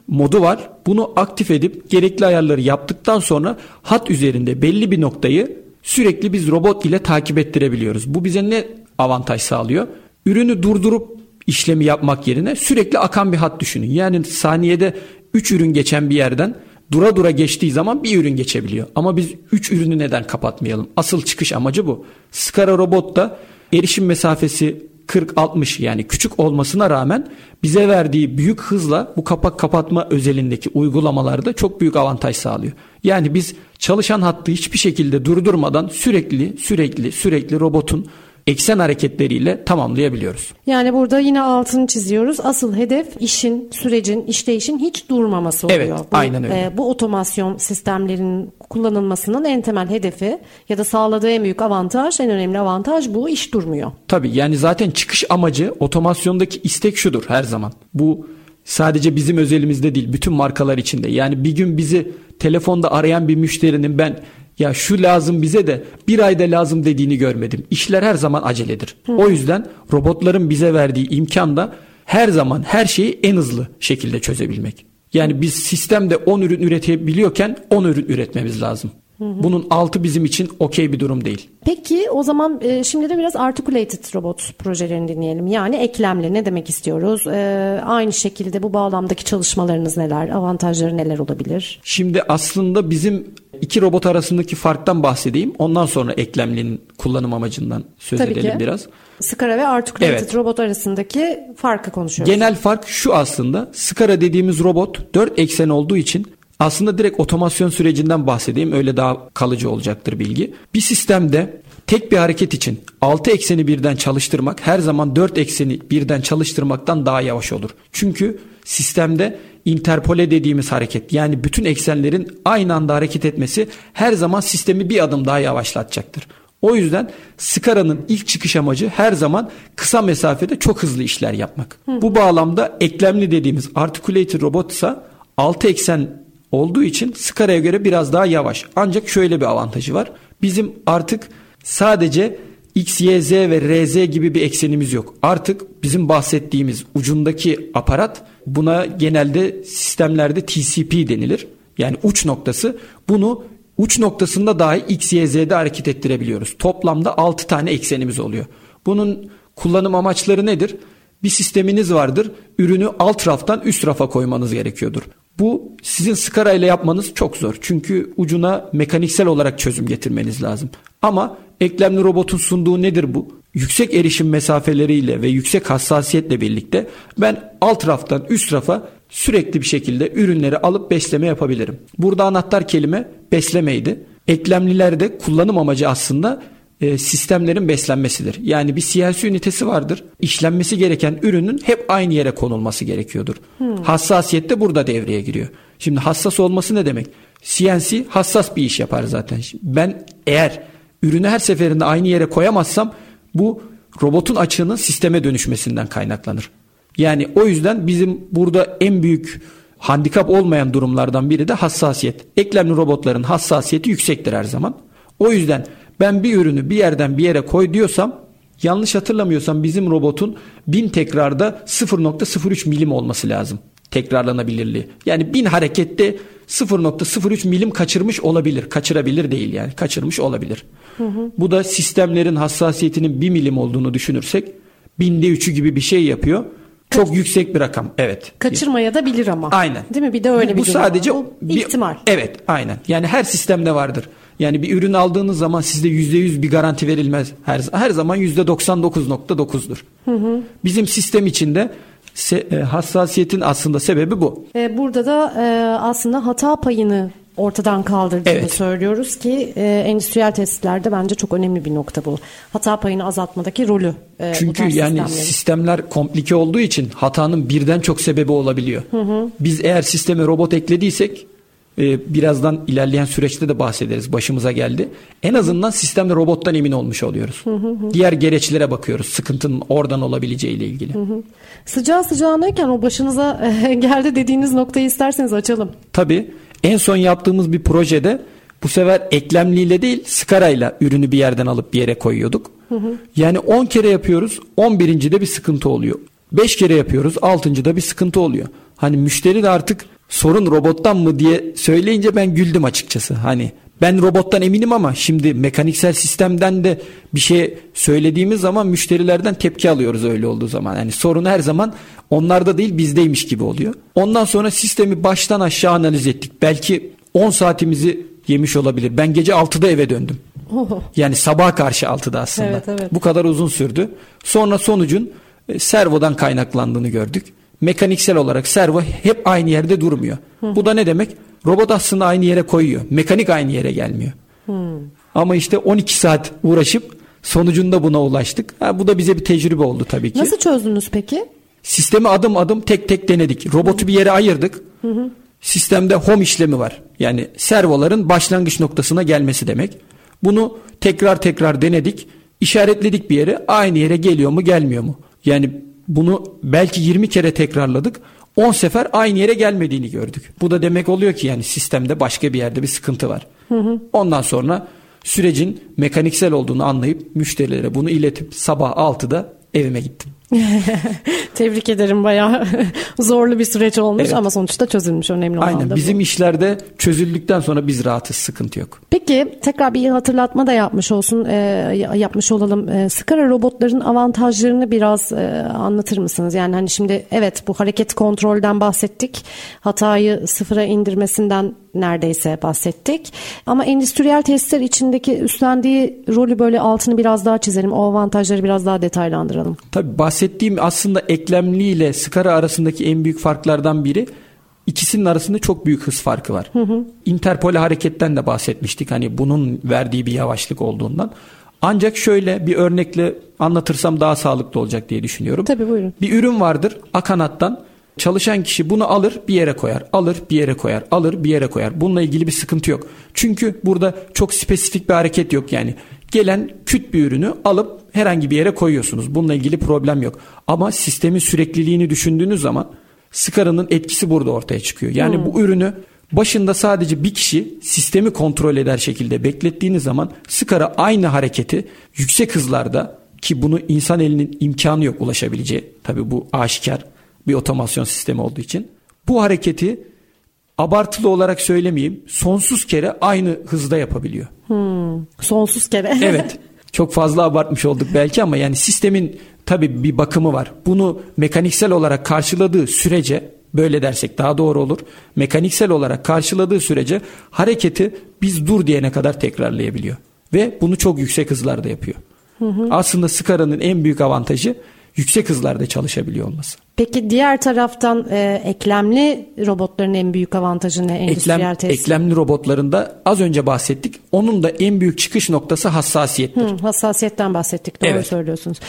modu var. Bunu aktif edip gerekli ayarları yaptıktan sonra hat üzerinde belli bir noktayı sürekli biz robot ile takip ettirebiliyoruz. Bu bize ne avantaj sağlıyor? Ürünü durdurup işlemi yapmak yerine sürekli akan bir hat düşünün. Yani saniyede 3 ürün geçen bir yerden dura dura geçtiği zaman bir ürün geçebiliyor. Ama biz 3 ürünü neden kapatmayalım? Asıl çıkış amacı bu. Skara robot da erişim mesafesi 40-60 yani küçük olmasına rağmen bize verdiği büyük hızla bu kapak kapatma özelindeki uygulamalarda çok büyük avantaj sağlıyor. Yani biz çalışan hattı hiçbir şekilde durdurmadan sürekli sürekli sürekli robotun eksen hareketleriyle tamamlayabiliyoruz. Yani burada yine altını çiziyoruz. Asıl hedef işin, sürecin, işleyişin hiç durmaması oluyor. Evet, bu, aynen öyle. E, bu otomasyon sistemlerinin kullanılmasının en temel hedefi ya da sağladığı en büyük avantaj, en önemli avantaj bu iş durmuyor. Tabii yani zaten çıkış amacı otomasyondaki istek şudur her zaman. Bu sadece bizim özelimizde değil bütün markalar içinde. Yani bir gün bizi telefonda arayan bir müşterinin ben ya şu lazım bize de bir ayda lazım dediğini görmedim. İşler her zaman aceledir. Hı. O yüzden robotların bize verdiği imkan da her zaman her şeyi en hızlı şekilde çözebilmek. Yani biz sistemde 10 ürün üretebiliyorken 10 ürün üretmemiz lazım. Bunun altı bizim için okey bir durum değil. Peki o zaman e, şimdi de biraz articulated robot projelerini dinleyelim. Yani eklemli ne demek istiyoruz? E, aynı şekilde bu bağlamdaki çalışmalarınız neler? Avantajları neler olabilir? Şimdi aslında bizim iki robot arasındaki farktan bahsedeyim. Ondan sonra eklemlinin kullanım amacından söz Tabii edelim ki. biraz. Skara ve articulated Evet. robot arasındaki farkı konuşuyoruz. Genel fark şu aslında. Skara dediğimiz robot 4 eksen olduğu için aslında direkt otomasyon sürecinden bahsedeyim. Öyle daha kalıcı olacaktır bilgi. Bir sistemde tek bir hareket için 6 ekseni birden çalıştırmak her zaman 4 ekseni birden çalıştırmaktan daha yavaş olur. Çünkü sistemde interpole dediğimiz hareket yani bütün eksenlerin aynı anda hareket etmesi her zaman sistemi bir adım daha yavaşlatacaktır. O yüzden Scara'nın ilk çıkış amacı her zaman kısa mesafede çok hızlı işler yapmak. Bu bağlamda eklemli dediğimiz articulated robot ise 6 eksen olduğu için Scara'ya göre biraz daha yavaş. Ancak şöyle bir avantajı var. Bizim artık sadece X, Y, Z ve RZ gibi bir eksenimiz yok. Artık bizim bahsettiğimiz ucundaki aparat buna genelde sistemlerde TCP denilir. Yani uç noktası bunu uç noktasında dahi X, Y, Z'de hareket ettirebiliyoruz. Toplamda 6 tane eksenimiz oluyor. Bunun kullanım amaçları nedir? Bir sisteminiz vardır. Ürünü alt raftan üst rafa koymanız gerekiyordur. Bu sizin skara ile yapmanız çok zor. Çünkü ucuna mekaniksel olarak çözüm getirmeniz lazım. Ama eklemli robotun sunduğu nedir bu? Yüksek erişim mesafeleriyle ve yüksek hassasiyetle birlikte ben alt raftan üst rafa sürekli bir şekilde ürünleri alıp besleme yapabilirim. Burada anahtar kelime beslemeydi. Eklemlilerde kullanım amacı aslında e, sistemlerin beslenmesidir. Yani bir CNC ünitesi vardır. İşlenmesi gereken ürünün hep aynı yere konulması gerekiyordur. Hassasiyet de burada devreye giriyor. Şimdi hassas olması ne demek? CNC hassas bir iş yapar zaten. Ben eğer ürünü her seferinde aynı yere koyamazsam bu robotun açığının sisteme dönüşmesinden kaynaklanır. Yani o yüzden bizim burada en büyük handikap olmayan durumlardan biri de hassasiyet. Eklemli robotların hassasiyeti yüksektir her zaman. O yüzden ben bir ürünü bir yerden bir yere koy diyorsam yanlış hatırlamıyorsam bizim robotun 1000 tekrarda 0.03 milim olması lazım tekrarlanabilirliği. Yani 1000 harekette 0.03 milim kaçırmış olabilir. Kaçırabilir değil yani. Kaçırmış olabilir. Bu da sistemlerin hassasiyetinin 1 milim olduğunu düşünürsek binde 3'ü gibi bir şey yapıyor. Çok yüksek bir rakam. Evet. Kaçırmaya da bilir ama. Aynen. Değil mi? Bir de öyle bu, bir bu sadece var. Bir ihtimal. Evet, aynen. Yani her sistemde vardır. Yani bir ürün aldığınız zaman sizde %100 bir garanti verilmez. Her her zaman %99.9'dur. Bizim sistem içinde se- e, hassasiyetin aslında sebebi bu. E, burada da e, aslında hata payını ortadan kaldırdığını Evet. söylüyoruz ki e, endüstriyel tesislerde bence çok önemli bir nokta bu. Hata payını azaltmasındaki rolü. e, Çünkü yani sistemlerin. sistemler komplike olduğu için hatanın birden çok sebebi olabiliyor. Biz eğer sisteme robot eklediysek e, birazdan ilerleyen süreçte de bahsederiz. Başımıza geldi. En azından sistemde robottan emin olmuş oluyoruz. Diğer gereçlere bakıyoruz. Sıkıntının oradan olabileceğiyle ilgili. Sıcağı sıcağınayken o başınıza e, geldi dediğiniz noktayı isterseniz açalım. Tabii en son yaptığımız bir projede bu sefer eklemliyle değil skarayla ürünü bir yerden alıp bir yere koyuyorduk. Yani 10 kere yapıyoruz 11. de bir sıkıntı oluyor. 5 kere yapıyoruz 6. da bir sıkıntı oluyor. Hani müşteri de artık sorun robottan mı diye söyleyince ben güldüm açıkçası. Hani ben robottan eminim ama şimdi mekaniksel sistemden de bir şey söylediğimiz zaman müşterilerden tepki alıyoruz öyle olduğu zaman. Yani sorun her zaman onlarda değil bizdeymiş gibi oluyor. Ondan sonra sistemi baştan aşağı analiz ettik. Belki 10 saatimizi yemiş olabilir. Ben gece 6'da eve döndüm. Oho. Yani sabaha karşı 6'da aslında. Evet, evet. Bu kadar uzun sürdü. Sonra sonucun e, servodan kaynaklandığını gördük. Mekaniksel olarak servo hep aynı yerde durmuyor. Bu da ne demek? Robot aslında aynı yere koyuyor. Mekanik aynı yere gelmiyor. Ama işte 12 saat uğraşıp sonucunda buna ulaştık. Ha, bu da bize bir tecrübe oldu tabii ki. Nasıl çözdünüz peki? Sistemi adım adım tek tek denedik. Robotu bir yere ayırdık. Sistemde home işlemi var. Yani servoların başlangıç noktasına gelmesi demek. Bunu tekrar tekrar denedik. İşaretledik bir yere. Aynı yere geliyor mu gelmiyor mu? Yani bunu belki 20 kere tekrarladık. 10 sefer aynı yere gelmediğini gördük. Bu da demek oluyor ki yani sistemde başka bir yerde bir sıkıntı var. Ondan sonra sürecin mekaniksel olduğunu anlayıp müşterilere bunu iletip sabah 6'da evime gittim. Tebrik ederim bayağı zorlu bir süreç olmuş Evet. ama sonuçta çözülmüş önemli olan Aynen da bu. bizim işlerde çözüldükten sonra biz rahatız sıkıntı yok. Peki tekrar bir hatırlatma da yapmış olsun e, yapmış olalım. E, Skara robotların avantajlarını biraz e, anlatır mısınız? Yani hani şimdi evet bu hareket kontrolden bahsettik. Hatayı sıfıra indirmesinden neredeyse bahsettik. Ama endüstriyel testler içindeki üstlendiği rolü böyle altını biraz daha çizelim. O avantajları biraz daha detaylandıralım. Tabii bahsettiğim aslında eklemli ile skara arasındaki en büyük farklardan biri ikisinin arasında çok büyük hız farkı var. Interpol hareketten de bahsetmiştik. Hani bunun verdiği bir yavaşlık olduğundan. Ancak şöyle bir örnekle anlatırsam daha sağlıklı olacak diye düşünüyorum. Tabii buyurun. Bir ürün vardır akanattan. Çalışan kişi bunu alır bir yere koyar. Alır bir yere koyar. Alır bir yere koyar. Bununla ilgili bir sıkıntı yok. Çünkü burada çok spesifik bir hareket yok yani. Gelen küt bir ürünü alıp herhangi bir yere koyuyorsunuz. Bununla ilgili problem yok. Ama sistemin sürekliliğini düşündüğünüz zaman Scara'nın etkisi burada ortaya çıkıyor. Yani bu ürünü başında sadece bir kişi sistemi kontrol eder şekilde beklettiğiniz zaman Scara aynı hareketi yüksek hızlarda ki bunu insan elinin imkanı yok ulaşabileceği. Tabii bu aşikar bir otomasyon sistemi olduğu için. Bu hareketi abartılı olarak söylemeyeyim sonsuz kere aynı hızda yapabiliyor. Sonsuz kere. Evet. Çok fazla abartmış olduk belki ama yani sistemin tabii bir bakımı var. Bunu mekaniksel olarak karşıladığı sürece böyle dersek daha doğru olur. Mekaniksel olarak karşıladığı sürece hareketi biz dur diyene kadar tekrarlayabiliyor. Ve bunu çok yüksek hızlarda yapıyor. Aslında Scara'nın en büyük avantajı yüksek hızlarda çalışabiliyor olması. Peki diğer taraftan e, eklemli robotların en büyük avantajı ne endüstriyel Eklem, eklemli robotlarında az önce bahsettik. Onun da en büyük çıkış noktası hassasiyettir. Hı, hassasiyetten bahsettik doğru Evet. söylüyorsunuz.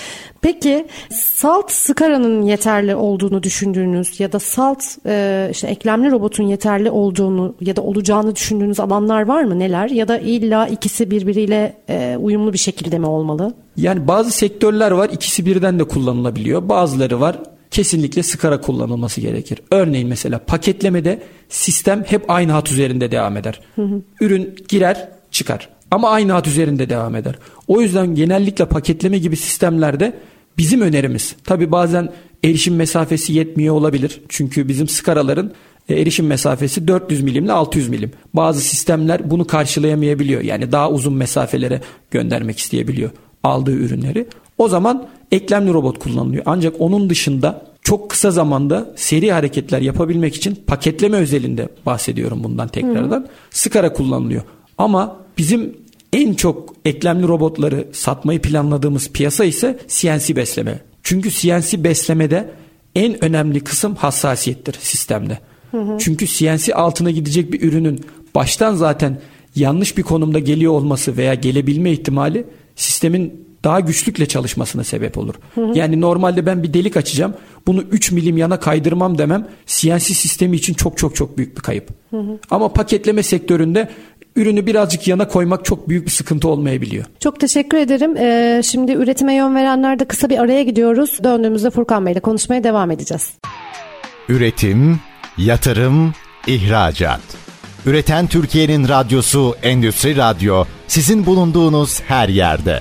Peki salt Scara'nın yeterli olduğunu düşündüğünüz ya da salt e, işte eklemli robotun yeterli olduğunu ya da olacağını düşündüğünüz alanlar var mı neler? Ya da illa ikisi birbiriyle e, uyumlu bir şekilde mi olmalı? Yani bazı sektörler var ikisi birden de kullanılabiliyor. Bazıları var kesinlikle skara kullanılması gerekir. Örneğin mesela paketlemede sistem hep aynı hat üzerinde devam eder. Ürün girer çıkar ama aynı hat üzerinde devam eder. O yüzden genellikle paketleme gibi sistemlerde bizim önerimiz tabi bazen erişim mesafesi yetmiyor olabilir. Çünkü bizim skaraların e, erişim mesafesi 400 milim ile 600 milim. Bazı sistemler bunu karşılayamayabiliyor. Yani daha uzun mesafelere göndermek isteyebiliyor aldığı ürünleri. O zaman eklemli robot kullanılıyor. Ancak onun dışında çok kısa zamanda seri hareketler yapabilmek için paketleme özelinde bahsediyorum bundan tekrardan. Skara kullanılıyor. Ama bizim en çok eklemli robotları satmayı planladığımız piyasa ise CNC besleme. Çünkü CNC beslemede en önemli kısım hassasiyettir sistemde. Çünkü CNC altına gidecek bir ürünün baştan zaten yanlış bir konumda geliyor olması veya gelebilme ihtimali sistemin daha güçlükle çalışmasına sebep olur. Yani normalde ben bir delik açacağım. Bunu 3 milim yana kaydırmam demem CNC sistemi için çok çok çok büyük bir kayıp. Ama paketleme sektöründe ürünü birazcık yana koymak çok büyük bir sıkıntı olmayabiliyor. Çok teşekkür ederim. Ee, şimdi üretime yön verenlerde kısa bir araya gidiyoruz. Döndüğümüzde Furkan Bey ile konuşmaya devam edeceğiz. Üretim, yatırım, ihracat. Üreten Türkiye'nin radyosu Endüstri Radyo sizin bulunduğunuz her yerde.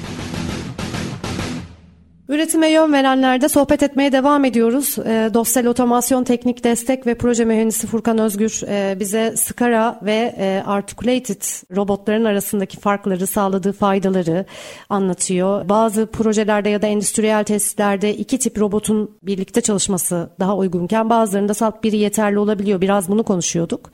Üretime yön verenlerde sohbet etmeye devam ediyoruz. E, Dossel Otomasyon Teknik Destek ve Proje Mühendisi Furkan Özgür e, bize Skara ve e, Articulated robotların arasındaki farkları, sağladığı faydaları anlatıyor. Bazı projelerde ya da endüstriyel testlerde iki tip robotun birlikte çalışması daha uygunken bazılarında salt biri yeterli olabiliyor. Biraz bunu konuşuyorduk.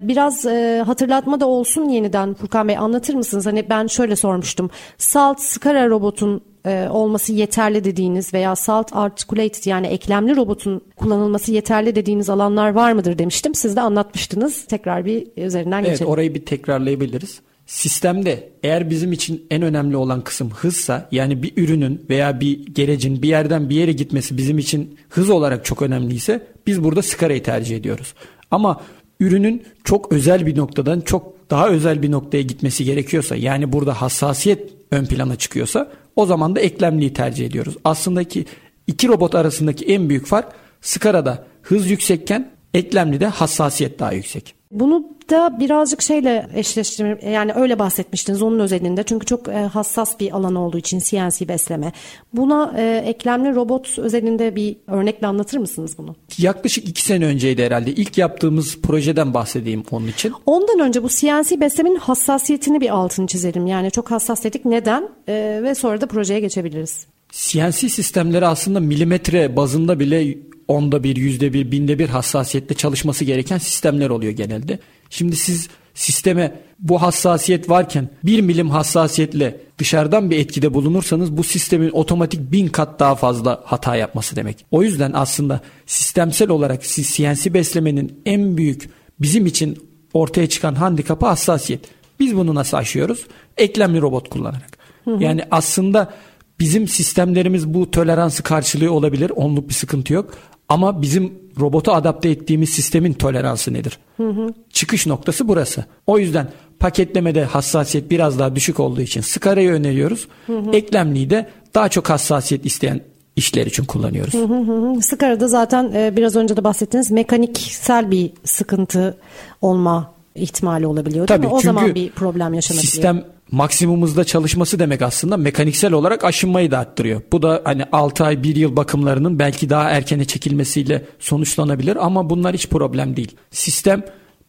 Biraz e, hatırlatma da olsun yeniden Furkan Bey anlatır mısınız? Hani ben şöyle sormuştum. Salt Skara robotun e, olması yeterli dediğiniz veya salt articulated yani eklemli robotun kullanılması yeterli dediğiniz alanlar var mıdır demiştim. Siz de anlatmıştınız. Tekrar bir üzerinden evet, geçelim. Evet orayı bir tekrarlayabiliriz. Sistemde eğer bizim için en önemli olan kısım hızsa yani bir ürünün veya bir gerecin bir yerden bir yere gitmesi bizim için hız olarak çok önemliyse biz burada Scara'yı tercih ediyoruz. Ama ürünün çok özel bir noktadan çok daha özel bir noktaya gitmesi gerekiyorsa yani burada hassasiyet ön plana çıkıyorsa o zaman da eklemliyi tercih ediyoruz. Aslında ki iki robot arasındaki en büyük fark Scara'da hız yüksekken eklemlide hassasiyet daha yüksek. Bunu da birazcık şeyle eşleştirme yani öyle bahsetmiştiniz onun özelinde çünkü çok e, hassas bir alan olduğu için CNC besleme. Buna e, eklemli robot özelinde bir örnekle anlatır mısınız bunu? Yaklaşık iki sene önceydi herhalde. İlk yaptığımız projeden bahsedeyim onun için. Ondan önce bu CNC beslemenin hassasiyetini bir altını çizelim. Yani çok hassas dedik neden e, ve sonra da projeye geçebiliriz. CNC sistemleri aslında milimetre bazında bile onda bir, yüzde bir, binde bir hassasiyetle çalışması gereken sistemler oluyor genelde. Şimdi siz sisteme bu hassasiyet varken bir milim hassasiyetle dışarıdan bir etkide bulunursanız bu sistemin otomatik bin kat daha fazla hata yapması demek. O yüzden aslında sistemsel olarak CNC beslemenin en büyük bizim için ortaya çıkan handikapı hassasiyet. Biz bunu nasıl aşıyoruz? Eklemli robot kullanarak. Hı hı. Yani aslında bizim sistemlerimiz bu toleransı karşılığı olabilir. Onluk bir sıkıntı yok. Ama bizim robota adapte ettiğimiz sistemin toleransı nedir? Hı hı. Çıkış noktası burası. O yüzden paketlemede hassasiyet biraz daha düşük olduğu için Scara'yı öneriyoruz. Hı hı. Eklemliği de daha çok hassasiyet isteyen işler için kullanıyoruz. Hı hı hı. Scara'da zaten e, biraz önce de bahsettiğiniz mekaniksel bir sıkıntı olma ihtimali olabiliyor değil Tabii, mi? O zaman bir problem yaşanabiliyor. Sistem maksimumuzda çalışması demek aslında mekaniksel olarak aşınmayı da arttırıyor. Bu da hani 6 ay 1 yıl bakımlarının belki daha erkene çekilmesiyle sonuçlanabilir ama bunlar hiç problem değil. Sistem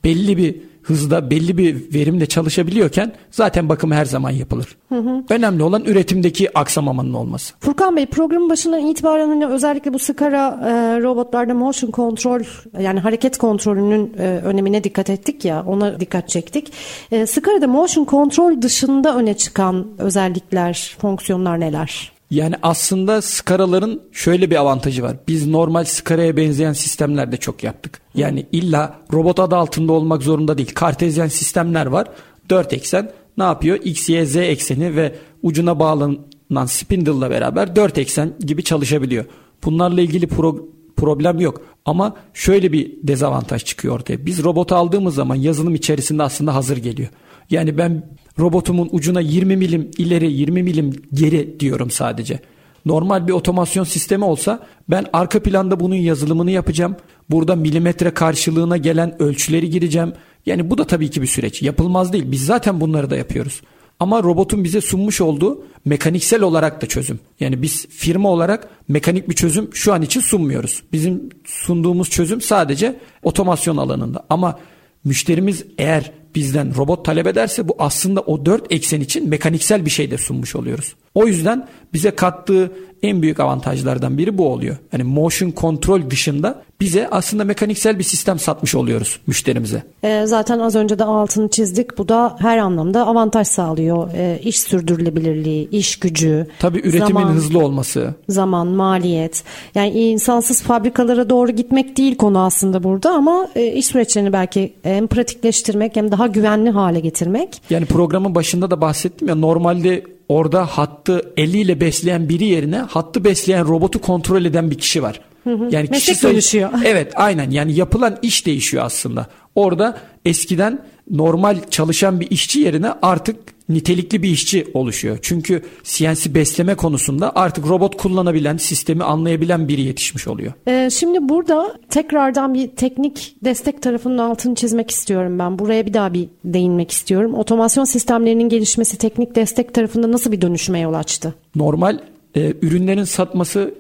belli bir hızda belli bir verimle çalışabiliyorken zaten bakım her zaman yapılır. Hı hı. Önemli olan üretimdeki aksamamanın olması. Furkan Bey programın başından itibaren hani özellikle bu Skara e, robotlarda motion control yani hareket kontrolünün e, önemine dikkat ettik ya ona dikkat çektik. E, Skara'da motion control dışında öne çıkan özellikler, fonksiyonlar neler? Yani aslında skaraların şöyle bir avantajı var. Biz normal skaraya benzeyen sistemlerde çok yaptık. Yani illa robot adı altında olmak zorunda değil. Kartezyen sistemler var. Dört eksen ne yapıyor? X, Y, Z ekseni ve ucuna bağlanan spindle ile beraber dört eksen gibi çalışabiliyor. Bunlarla ilgili pro problem yok. Ama şöyle bir dezavantaj çıkıyor ortaya. Biz robot aldığımız zaman yazılım içerisinde aslında hazır geliyor. Yani ben robotumun ucuna 20 milim ileri 20 milim geri diyorum sadece. Normal bir otomasyon sistemi olsa ben arka planda bunun yazılımını yapacağım. Burada milimetre karşılığına gelen ölçüleri gireceğim. Yani bu da tabii ki bir süreç. Yapılmaz değil. Biz zaten bunları da yapıyoruz. Ama robotun bize sunmuş olduğu mekaniksel olarak da çözüm. Yani biz firma olarak mekanik bir çözüm şu an için sunmuyoruz. Bizim sunduğumuz çözüm sadece otomasyon alanında. Ama müşterimiz eğer bizden robot talep ederse bu aslında o dört eksen için mekaniksel bir şey de sunmuş oluyoruz. O yüzden bize kattığı en büyük avantajlardan biri bu oluyor. Yani motion control dışında bize aslında mekaniksel bir sistem satmış oluyoruz müşterimize. E, zaten az önce de altını çizdik. Bu da her anlamda avantaj sağlıyor. E, iş sürdürülebilirliği, iş gücü. Tabii üretimin zaman, hızlı olması. Zaman, maliyet. Yani insansız fabrikalara doğru gitmek değil konu aslında burada ama e, iş süreçlerini belki hem pratikleştirmek hem daha güvenli hale getirmek. Yani programın başında da bahsettim ya normalde orada hattı eliyle besleyen biri yerine hattı besleyen robotu kontrol eden bir kişi var. Yani Meslek kişi dönüşüyor. Evet aynen yani yapılan iş değişiyor aslında. Orada eskiden normal çalışan bir işçi yerine artık nitelikli bir işçi oluşuyor. Çünkü CNC besleme konusunda artık robot kullanabilen, sistemi anlayabilen biri yetişmiş oluyor. Ee, şimdi burada tekrardan bir teknik destek tarafının altını çizmek istiyorum ben. Buraya bir daha bir değinmek istiyorum. Otomasyon sistemlerinin gelişmesi teknik destek tarafında nasıl bir dönüşüme yol açtı? Normal e, ürünlerin satması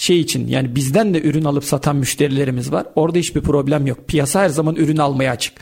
şey için yani bizden de ürün alıp satan müşterilerimiz var. Orada hiçbir problem yok. Piyasa her zaman ürün almaya açık.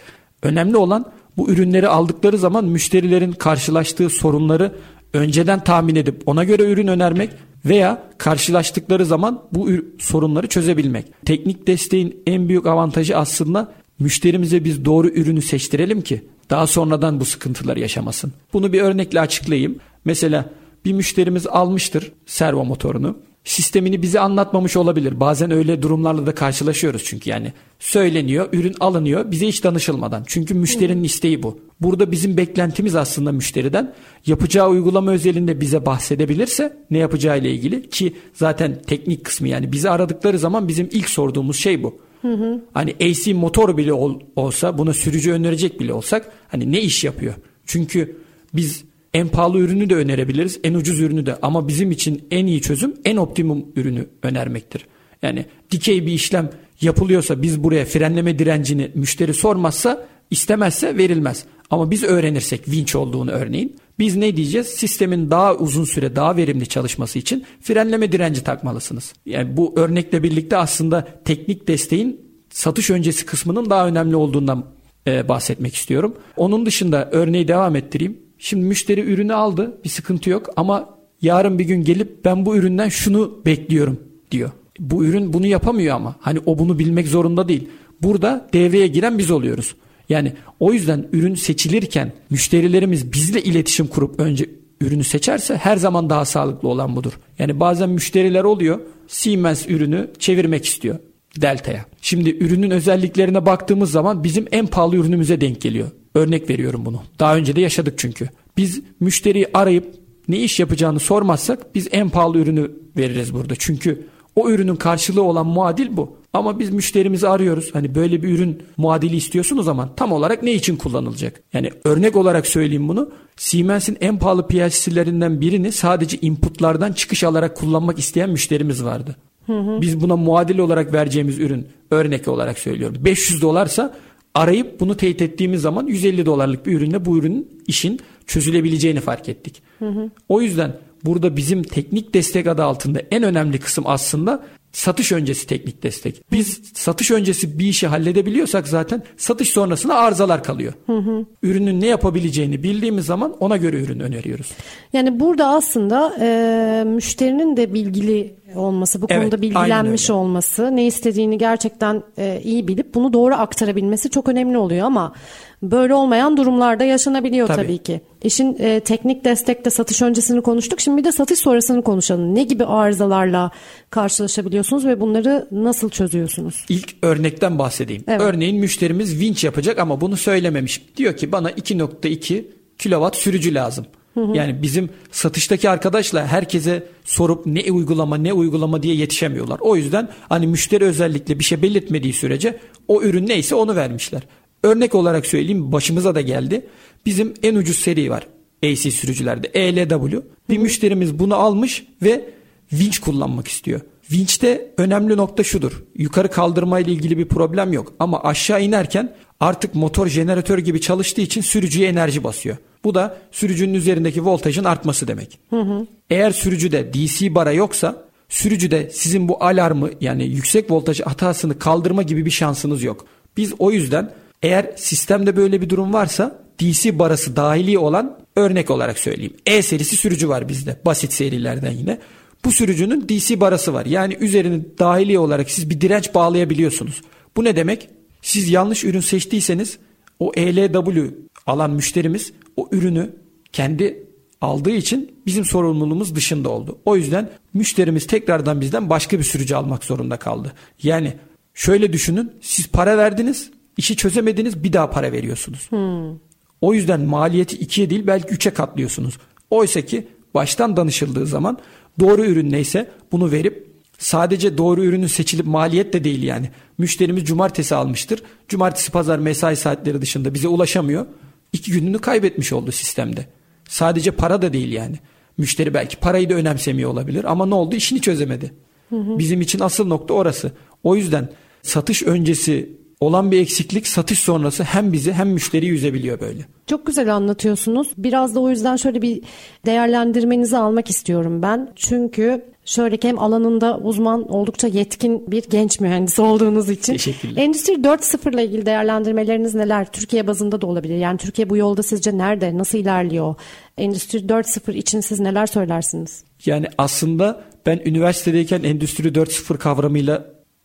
Önemli olan bu ürünleri aldıkları zaman müşterilerin karşılaştığı sorunları önceden tahmin edip ona göre ürün önermek veya karşılaştıkları zaman bu sorunları çözebilmek. Teknik desteğin en büyük avantajı aslında müşterimize biz doğru ürünü seçtirelim ki daha sonradan bu sıkıntıları yaşamasın. Bunu bir örnekle açıklayayım. Mesela bir müşterimiz almıştır servo motorunu sistemini bize anlatmamış olabilir. Bazen öyle durumlarla da karşılaşıyoruz çünkü yani söyleniyor, ürün alınıyor bize hiç danışılmadan. Çünkü müşterinin isteği bu. Burada bizim beklentimiz aslında müşteriden yapacağı uygulama özelinde bize bahsedebilirse ne yapacağı ile ilgili ki zaten teknik kısmı yani bizi aradıkları zaman bizim ilk sorduğumuz şey bu. Hı hı. Hani AC motor bile ol, olsa buna sürücü önerecek bile olsak hani ne iş yapıyor? Çünkü biz en pahalı ürünü de önerebiliriz, en ucuz ürünü de ama bizim için en iyi çözüm en optimum ürünü önermektir. Yani dikey bir işlem yapılıyorsa biz buraya frenleme direncini müşteri sormazsa istemezse verilmez. Ama biz öğrenirsek vinç olduğunu örneğin biz ne diyeceğiz? Sistemin daha uzun süre daha verimli çalışması için frenleme direnci takmalısınız. Yani bu örnekle birlikte aslında teknik desteğin satış öncesi kısmının daha önemli olduğundan e, bahsetmek istiyorum. Onun dışında örneği devam ettireyim. Şimdi müşteri ürünü aldı bir sıkıntı yok ama yarın bir gün gelip ben bu üründen şunu bekliyorum diyor. Bu ürün bunu yapamıyor ama hani o bunu bilmek zorunda değil. Burada devreye giren biz oluyoruz. Yani o yüzden ürün seçilirken müşterilerimiz bizle iletişim kurup önce ürünü seçerse her zaman daha sağlıklı olan budur. Yani bazen müşteriler oluyor Siemens ürünü çevirmek istiyor Delta'ya. Şimdi ürünün özelliklerine baktığımız zaman bizim en pahalı ürünümüze denk geliyor. Örnek veriyorum bunu. Daha önce de yaşadık çünkü. Biz müşteriyi arayıp ne iş yapacağını sormazsak biz en pahalı ürünü veririz burada. Çünkü o ürünün karşılığı olan muadil bu. Ama biz müşterimizi arıyoruz. Hani böyle bir ürün muadili istiyorsun o zaman tam olarak ne için kullanılacak? Yani örnek olarak söyleyeyim bunu. Siemens'in en pahalı PLC'lerinden birini sadece inputlardan çıkış alarak kullanmak isteyen müşterimiz vardı. Hı hı. Biz buna muadil olarak vereceğimiz ürün örnek olarak söylüyorum. 500 dolarsa arayıp bunu teyit ettiğimiz zaman 150 dolarlık bir ürünle bu ürünün işin çözülebileceğini fark ettik. Hı hı. O yüzden burada bizim teknik destek adı altında en önemli kısım aslında satış öncesi teknik destek. Biz satış öncesi bir işi halledebiliyorsak zaten satış sonrasında arızalar kalıyor. Hı hı. Ürünün ne yapabileceğini bildiğimiz zaman ona göre ürün öneriyoruz. Yani burada aslında e, müşterinin de bilgili olması, bu evet, konuda bilgilenmiş olması, ne istediğini gerçekten e, iyi bilip bunu doğru aktarabilmesi çok önemli oluyor ama böyle olmayan durumlarda yaşanabiliyor tabii, tabii ki. İşin e, teknik destekte satış öncesini konuştuk. Şimdi bir de satış sonrasını konuşalım. Ne gibi arızalarla karşılaşabiliyorsunuz ve bunları nasıl çözüyorsunuz? İlk örnekten bahsedeyim. Evet. Örneğin müşterimiz vinç yapacak ama bunu söylememiş. Diyor ki bana 2.2 kilowatt sürücü lazım. Yani bizim satıştaki arkadaşla herkese sorup ne uygulama ne uygulama diye yetişemiyorlar. O yüzden hani müşteri özellikle bir şey belirtmediği sürece o ürün neyse onu vermişler. Örnek olarak söyleyeyim başımıza da geldi. Bizim en ucuz seri var AC sürücülerde ELW. Bir müşterimiz bunu almış ve vinç kullanmak istiyor. Vinçte önemli nokta şudur. Yukarı kaldırma ile ilgili bir problem yok. Ama aşağı inerken artık motor jeneratör gibi çalıştığı için sürücüye enerji basıyor. Bu da sürücünün üzerindeki voltajın artması demek. Hı hı. Eğer sürücüde DC bara yoksa sürücüde sizin bu alarmı yani yüksek voltaj hatasını kaldırma gibi bir şansınız yok. Biz o yüzden eğer sistemde böyle bir durum varsa DC barası dahili olan örnek olarak söyleyeyim. E serisi sürücü var bizde basit serilerden yine. Bu sürücünün DC barası var. Yani üzerine dahili olarak siz bir direnç bağlayabiliyorsunuz. Bu ne demek? Siz yanlış ürün seçtiyseniz o ELW alan müşterimiz o ürünü kendi aldığı için bizim sorumluluğumuz dışında oldu. O yüzden müşterimiz tekrardan bizden başka bir sürücü almak zorunda kaldı. Yani şöyle düşünün siz para verdiniz işi çözemediniz bir daha para veriyorsunuz. Hmm. O yüzden maliyeti ikiye değil belki üçe katlıyorsunuz. Oysa ki baştan danışıldığı zaman doğru ürün neyse bunu verip sadece doğru ürünün seçilip maliyet de değil yani. Müşterimiz cumartesi almıştır. Cumartesi pazar mesai saatleri dışında bize ulaşamıyor. İki gününü kaybetmiş oldu sistemde. Sadece para da değil yani. Müşteri belki parayı da önemsemiyor olabilir ama ne oldu işini çözemedi. Hı hı. Bizim için asıl nokta orası. O yüzden satış öncesi olan bir eksiklik satış sonrası hem bizi hem müşteriyi üzebiliyor böyle. Çok güzel anlatıyorsunuz. Biraz da o yüzden şöyle bir değerlendirmenizi almak istiyorum ben. Çünkü şöyle ki hem alanında uzman oldukça yetkin bir genç mühendis olduğunuz için. Teşekkürler. Endüstri 4.0 ile ilgili değerlendirmeleriniz neler? Türkiye bazında da olabilir. Yani Türkiye bu yolda sizce nerede? Nasıl ilerliyor? Endüstri 4.0 için siz neler söylersiniz? Yani aslında ben üniversitedeyken Endüstri 4.0 kavramıyla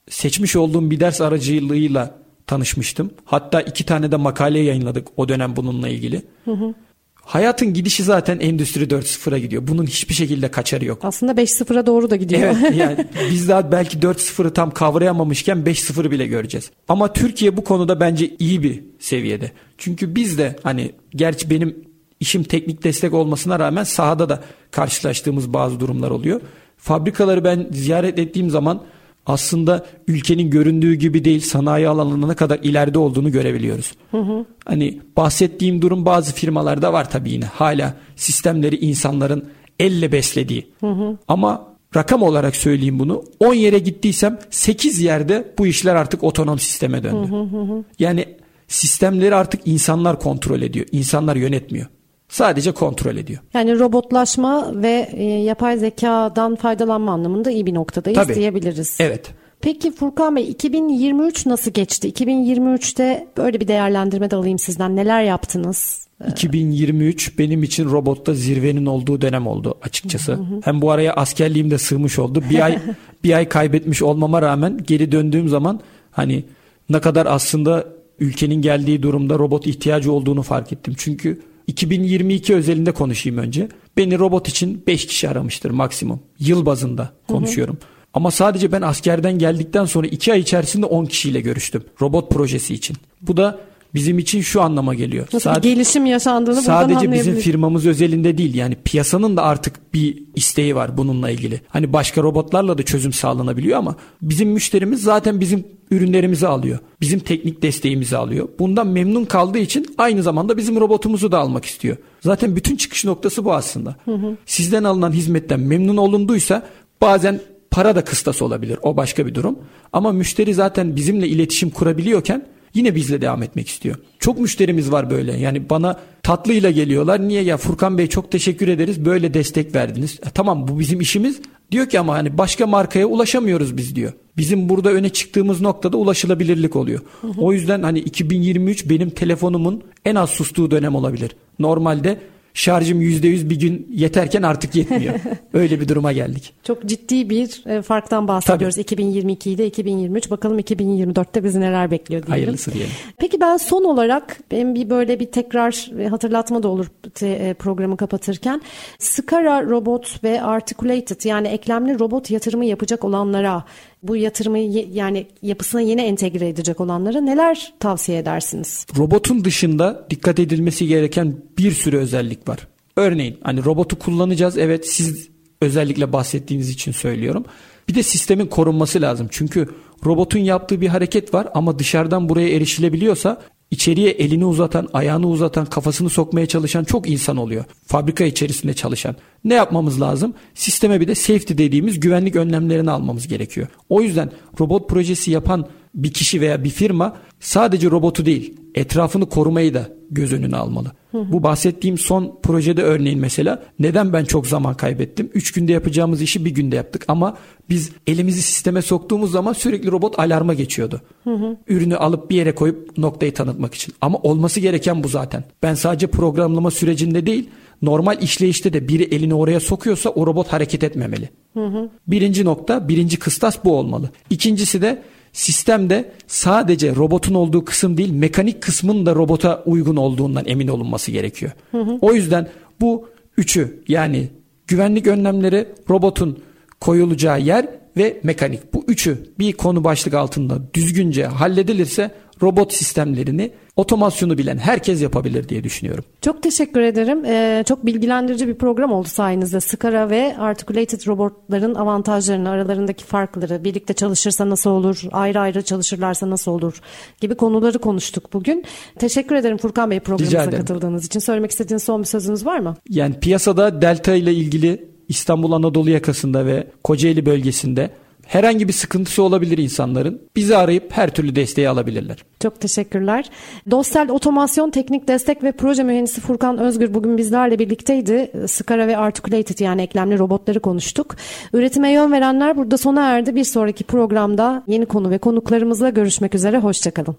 seçmiş olduğum bir ders aracılığıyla tanışmıştım. Hatta iki tane de makale yayınladık o dönem bununla ilgili. Hı hı. Hayatın gidişi zaten Endüstri 4.0'a gidiyor. Bunun hiçbir şekilde kaçarı yok. Aslında 5.0'a doğru da gidiyor. Evet yani biz daha belki 4.0'ı tam kavrayamamışken 5.0'ı bile göreceğiz. Ama Türkiye bu konuda bence iyi bir seviyede. Çünkü biz de hani gerçi benim işim teknik destek olmasına rağmen sahada da karşılaştığımız bazı durumlar oluyor. Fabrikaları ben ziyaret ettiğim zaman aslında ülkenin göründüğü gibi değil sanayi alanına ne kadar ileride olduğunu görebiliyoruz. Hı hı. Hani bahsettiğim durum bazı firmalarda var tabii yine. Hala sistemleri insanların elle beslediği. Hı hı. Ama rakam olarak söyleyeyim bunu. 10 yere gittiysem 8 yerde bu işler artık otonom sisteme döndü. Hı hı hı. Yani sistemleri artık insanlar kontrol ediyor. İnsanlar yönetmiyor. Sadece kontrol ediyor. Yani robotlaşma ve e, yapay zekadan faydalanma anlamında iyi bir noktadayız Tabii. diyebiliriz. Evet. Peki Furkan Bey 2023 nasıl geçti? 2023'te böyle bir değerlendirme de alayım sizden. Neler yaptınız? 2023 benim için robotta zirvenin olduğu dönem oldu açıkçası. Hem bu araya askerliğim de sığmış oldu. Bir ay bir ay kaybetmiş olmama rağmen geri döndüğüm zaman hani ne kadar aslında ülkenin geldiği durumda robot ihtiyacı olduğunu fark ettim. Çünkü 2022 özelinde konuşayım önce. Beni robot için 5 kişi aramıştır maksimum. Yıl bazında konuşuyorum. Hı hı. Ama sadece ben askerden geldikten sonra 2 ay içerisinde 10 kişiyle görüştüm. Robot projesi için. Bu da bizim için şu anlama geliyor. Nasıl sadece, gelişim yaşandığını Sadece bizim firmamız özelinde değil yani piyasanın da artık bir isteği var bununla ilgili. Hani başka robotlarla da çözüm sağlanabiliyor ama bizim müşterimiz zaten bizim ürünlerimizi alıyor. Bizim teknik desteğimizi alıyor. Bundan memnun kaldığı için aynı zamanda bizim robotumuzu da almak istiyor. Zaten bütün çıkış noktası bu aslında. Hı hı. Sizden alınan hizmetten memnun olunduysa bazen para da kıstas olabilir. O başka bir durum. Ama müşteri zaten bizimle iletişim kurabiliyorken Yine bizle devam etmek istiyor. Çok müşterimiz var böyle. Yani bana tatlıyla geliyorlar. Niye ya Furkan Bey çok teşekkür ederiz. Böyle destek verdiniz. E, tamam bu bizim işimiz. Diyor ki ama hani başka markaya ulaşamıyoruz biz diyor. Bizim burada öne çıktığımız noktada ulaşılabilirlik oluyor. Hı hı. O yüzden hani 2023 benim telefonumun en az sustuğu dönem olabilir. Normalde şarjım %100 bir gün yeterken artık yetmiyor. Öyle bir duruma geldik. Çok ciddi bir e, farktan bahsediyoruz. Tabii. 2022 ile 2023 bakalım 2024'te bizi neler bekliyor diyelim. Hayırlısı diyelim. Peki ben son olarak benim bir böyle bir tekrar e, hatırlatma da olur e, programı kapatırken. Skara Robot ve Articulated yani eklemli robot yatırımı yapacak olanlara bu yatırımı yani yapısına yeni entegre edecek olanlara neler tavsiye edersiniz? Robotun dışında dikkat edilmesi gereken bir sürü özellik var. Örneğin hani robotu kullanacağız evet siz özellikle bahsettiğiniz için söylüyorum. Bir de sistemin korunması lazım. Çünkü robotun yaptığı bir hareket var ama dışarıdan buraya erişilebiliyorsa içeriye elini uzatan, ayağını uzatan, kafasını sokmaya çalışan çok insan oluyor. Fabrika içerisinde çalışan. Ne yapmamız lazım? Sisteme bir de safety dediğimiz güvenlik önlemlerini almamız gerekiyor. O yüzden robot projesi yapan bir kişi veya bir firma sadece robotu değil, etrafını korumayı da göz önüne almalı. Bu bahsettiğim son projede örneğin mesela neden ben çok zaman kaybettim? 3 günde yapacağımız işi bir günde yaptık ama biz elimizi sisteme soktuğumuz zaman sürekli robot alarma geçiyordu. Ürünü alıp bir yere koyup noktayı tanıtmak için. Ama olması gereken bu zaten. Ben sadece programlama sürecinde değil normal işleyişte de biri elini oraya sokuyorsa o robot hareket etmemeli. Birinci nokta, birinci kıstas bu olmalı. İkincisi de sistemde sadece robotun olduğu kısım değil mekanik kısmın da robota uygun olduğundan emin olunması gerekiyor. Hı hı. O yüzden bu üçü yani güvenlik önlemleri robotun koyulacağı yer ve mekanik bu üçü bir konu başlık altında düzgünce halledilirse robot sistemlerini otomasyonu bilen herkes yapabilir diye düşünüyorum. Çok teşekkür ederim. Ee, çok bilgilendirici bir program oldu sayenizde. Skara ve Articulated robotların avantajlarını, aralarındaki farkları, birlikte çalışırsa nasıl olur, ayrı ayrı çalışırlarsa nasıl olur gibi konuları konuştuk bugün. Teşekkür ederim Furkan Bey programımıza katıldığınız için. Söylemek istediğiniz son bir sözünüz var mı? Yani piyasada Delta ile ilgili İstanbul Anadolu yakasında ve Kocaeli bölgesinde herhangi bir sıkıntısı olabilir insanların. Bizi arayıp her türlü desteği alabilirler. Çok teşekkürler. Dostel Otomasyon Teknik Destek ve Proje Mühendisi Furkan Özgür bugün bizlerle birlikteydi. Skara ve Articulated yani eklemli robotları konuştuk. Üretime yön verenler burada sona erdi. Bir sonraki programda yeni konu ve konuklarımızla görüşmek üzere. Hoşçakalın.